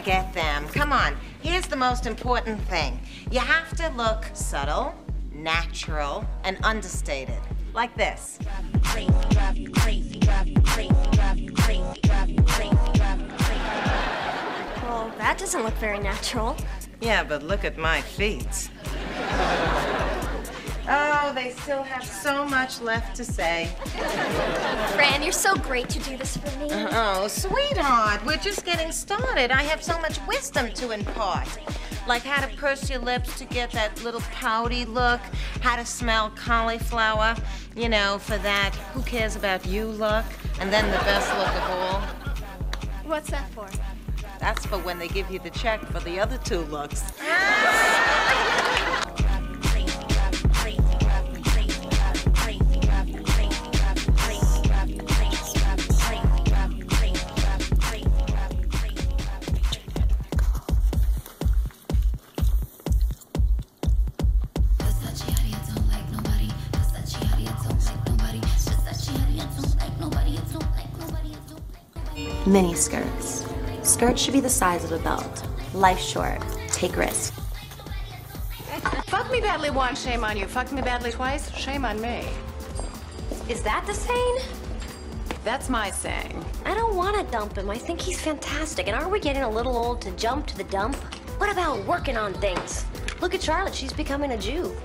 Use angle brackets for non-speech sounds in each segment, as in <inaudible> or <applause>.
forget them. Come on. Here's the most important thing. You have to look subtle, natural, and understated. Like this. Well, that doesn't look very natural. Yeah, but look at my feet. Oh, they still have so much left to say. Fran, you're so great to do this for me. Oh, sweetheart, we're just getting started. I have so much wisdom to impart. Like how to purse your lips to get that little pouty look, how to smell cauliflower, you know, for that who cares about you look, and then the best look of all. What's that for? That's for when they give you the check for the other two looks. <laughs> Mini skirts. Skirts should be the size of a belt. Life short. Take risks. Fuck me badly once, shame on you. Fuck me badly twice, shame on me. Is that the saying? That's my saying. I don't want to dump him. I think he's fantastic. And aren't we getting a little old to jump to the dump? What about working on things? Look at Charlotte. She's becoming a Jew.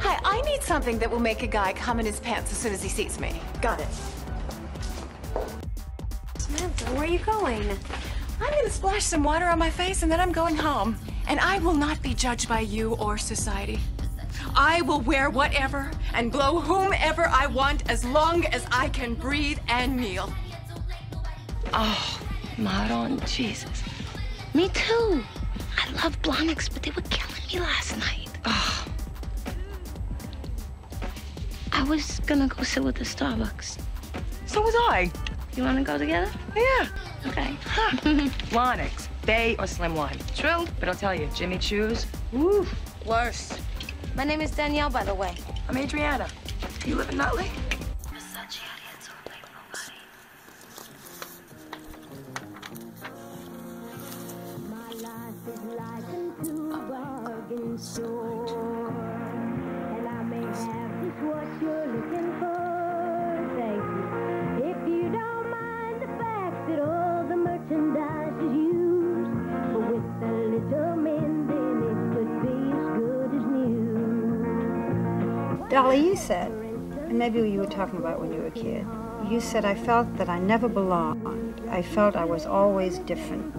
Hi, I need something that will make a guy come in his pants as soon as he sees me. Got it. Samantha, where are you going? I'm gonna splash some water on my face and then I'm going home. And I will not be judged by you or society. I will wear whatever and blow whomever I want as long as I can breathe and kneel. Oh, Maron, Jesus. Me too. I love Blahniks, but they were killing me last night. Oh. I was gonna go sit with the Starbucks. So was I. You wanna go together? Yeah. Okay. <laughs> Lonix, Bay or Slim One. True. But I'll tell you, Jimmy Choo's, woo. Worse. My name is Danielle, by the way. I'm Adriana. You live in Nutley? Dolly, you said, and maybe you were talking about when you were a kid, you said, I felt that I never belonged. I felt I was always different.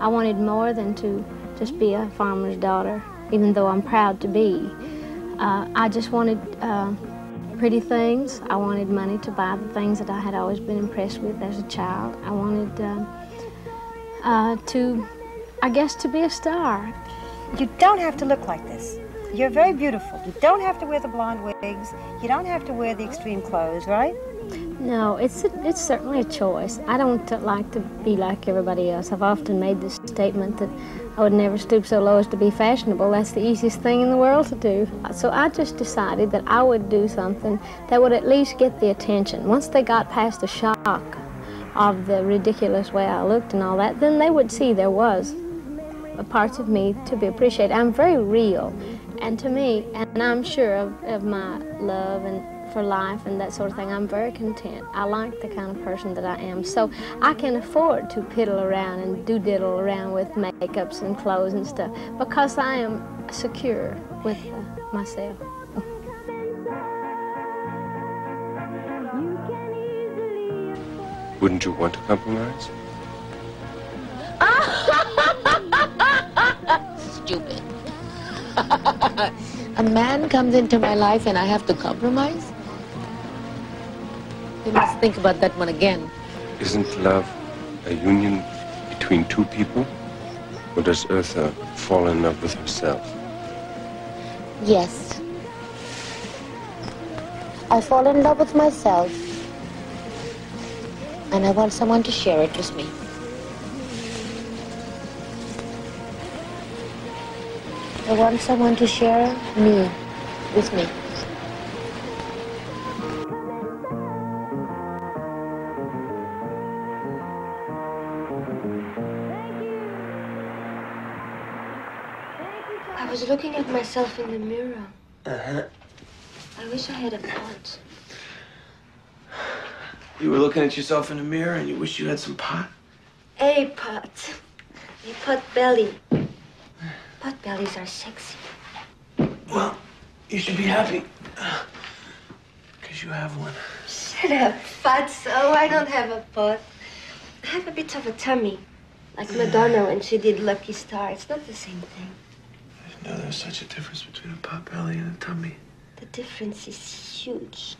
I wanted more than to just be a farmer's daughter, even though I'm proud to be. Uh, I just wanted uh, pretty things. I wanted money to buy the things that I had always been impressed with as a child. I wanted uh, uh to, I guess, to be a star. You don't have to look like this. You're very beautiful. You don't have to wear the blonde wigs. You don't have to wear the extreme clothes, right? No, it's a, it's certainly a choice. I don't like to be like everybody else. I've often made this statement that I would never stoop so low as to be fashionable. That's the easiest thing in the world to do. So I just decided that I would do something that would at least get the attention. Once they got past the shock of the ridiculous way I looked and all that, then they would see there was parts of me to be appreciated. I'm very real. And to me, and I'm sure of, of my love and for life and that sort of thing, I'm very content. I like the kind of person that I am. So I can afford to piddle around and do diddle around with makeups and clothes and stuff because I am secure with uh, myself. Wouldn't you want to compromise? <laughs> Stupid. A man comes into my life and I have to compromise? You must think about that one again. Isn't love a union between two people? Or does Eartha uh, fall in love with herself? Yes. I fall in love with myself. And I want someone to share it with me. I want someone to share me with me. I was looking at myself in the mirror. Uh-huh. I wish I had a pot. You were looking at yourself in the mirror and you wish you had some pot? A pot. A pot belly. Pot bellies are sexy. Well, you should be happy. Because you have one. Shut up, fatso. I don't have a pot. I have a bit of a tummy. Like Madonna when she did Lucky Star. It's not the same thing. I didn't know there was such a difference between a pot belly and a tummy. The difference is huge.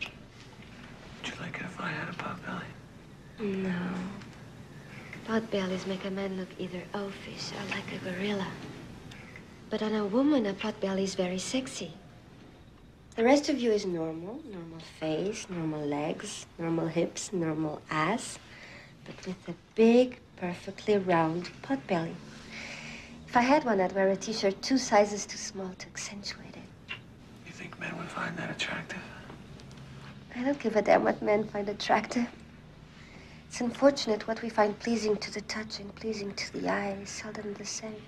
Would you like it if I had a pot belly? No. Pot bellies make a man look either oafish or like a gorilla. But on a woman, a pot belly is very sexy. The rest of you is normal. Normal face, normal legs, normal hips, normal ass. But with a big, perfectly round pot belly. If I had one, I'd wear a t-shirt two sizes too small to accentuate it. You think men would find that attractive? I don't give a damn what men find attractive. It's unfortunate what we find pleasing to the touch and pleasing to the eye is seldom the same.